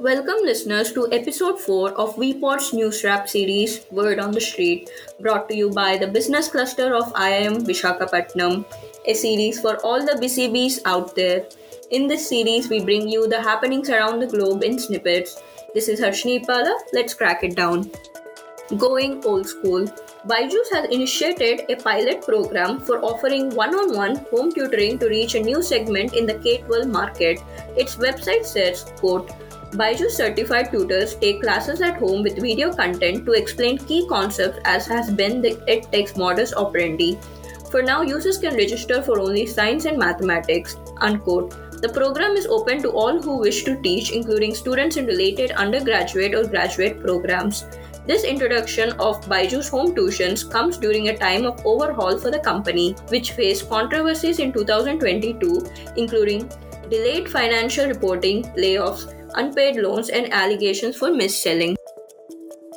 Welcome, listeners, to episode 4 of VPod's News Wrap series, Word on the Street, brought to you by the Business Cluster of IIM Vishakhapatnam, a series for all the BCBs out there. In this series, we bring you the happenings around the globe in snippets. This is Harshni Pala. Let's crack it down. Going old school. Byju's has initiated a pilot program for offering one on one home tutoring to reach a new segment in the K 12 market. Its website says, quote, Byju certified tutors take classes at home with video content to explain key concepts as has been the EdTech's modus operandi. For now, users can register for only science and mathematics. Unquote. The program is open to all who wish to teach, including students in related undergraduate or graduate programs. This introduction of Byju's home tuitions comes during a time of overhaul for the company, which faced controversies in 2022, including delayed financial reporting, layoffs, unpaid loans, and allegations for mis-selling.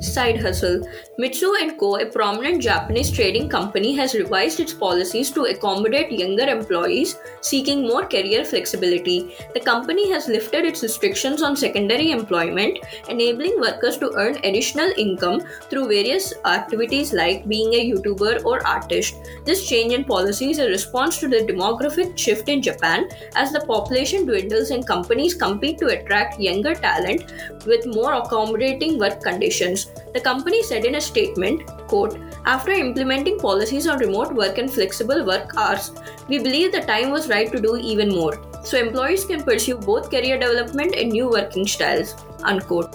Side hustle. Mitsui & Co., a prominent Japanese trading company, has revised its policies to accommodate younger employees seeking more career flexibility. The company has lifted its restrictions on secondary employment, enabling workers to earn additional income through various activities like being a YouTuber or artist. This change in policy is a response to the demographic shift in Japan as the population dwindles and companies compete to attract younger talent with more accommodating work conditions. The company said in a statement, quote, After implementing policies on remote work and flexible work hours, we believe the time was right to do even more, so employees can pursue both career development and new working styles. Unquote.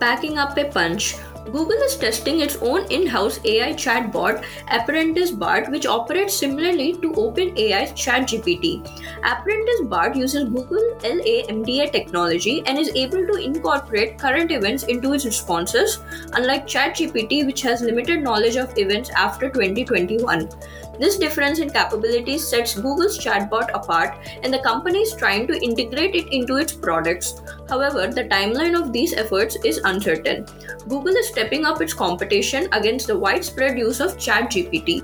Packing up a punch. Google is testing its own in-house AI chatbot, Apprentice Bard, which operates similarly to OpenAI's ChatGPT. Apprentice Bard uses Google LaMDA technology and is able to incorporate current events into its responses, unlike ChatGPT, which has limited knowledge of events after 2021. This difference in capabilities sets Google's chatbot apart, and the company is trying to integrate it into its products. However, the timeline of these efforts is uncertain. Google is stepping up its competition against the widespread use of ChatGPT.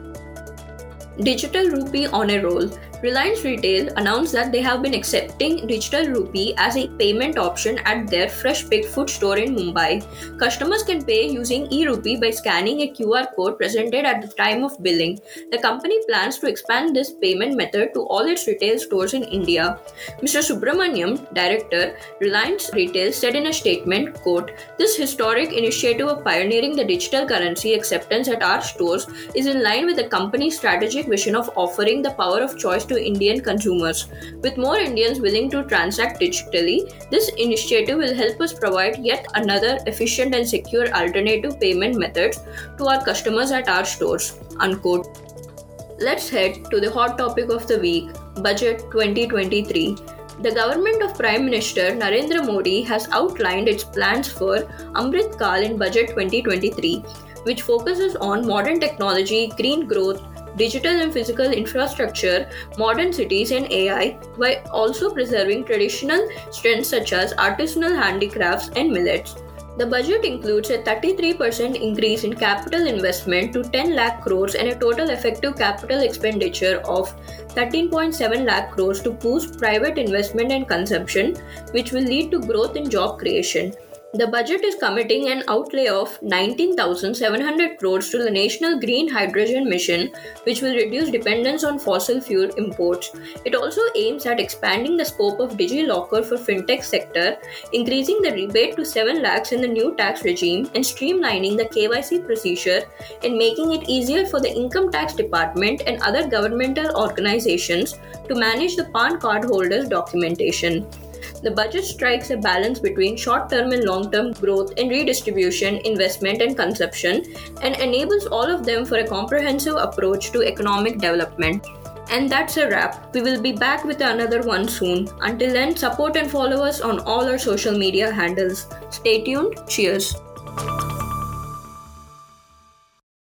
Digital Rupee on a roll. Reliance Retail announced that they have been accepting digital rupee as a payment option at their Freshpik Food store in Mumbai. Customers can pay using e-rupee by scanning a QR code presented at the time of billing. The company plans to expand this payment method to all its retail stores in India. Mr. Subramaniam, director, Reliance Retail, said in a statement, quote, This historic initiative of pioneering the digital currency acceptance at our stores is in line with the company's strategic vision of offering the power of choice to to Indian consumers. With more Indians willing to transact digitally, this initiative will help us provide yet another efficient and secure alternative payment methods to our customers at our stores. Unquote. Let's head to the hot topic of the week Budget 2023. The government of Prime Minister Narendra Modi has outlined its plans for Amrit Kal in Budget 2023, which focuses on modern technology, green growth, digital and physical infrastructure, modern cities, and AI, while also preserving traditional strengths such as artisanal handicrafts and millets. The budget includes a 33% increase in capital investment to 10 lakh crores and a total effective capital expenditure of 13.7 lakh crores to boost private investment and consumption, which will lead to growth in job creation. The budget is committing an outlay of 19,700 crores to the National Green Hydrogen Mission, which will reduce dependence on fossil fuel imports. It also aims at expanding the scope of DigiLocker for fintech sector, increasing the rebate to 7 lakhs in the new tax regime, and streamlining the KYC procedure and making it easier for the income tax department and other governmental organizations to manage the PAN card holders' documentation. The budget strikes a balance between short term and long term growth and redistribution, investment, and consumption, and enables all of them for a comprehensive approach to economic development. And that's a wrap. We will be back with another one soon. Until then, support and follow us on all our social media handles. Stay tuned. Cheers.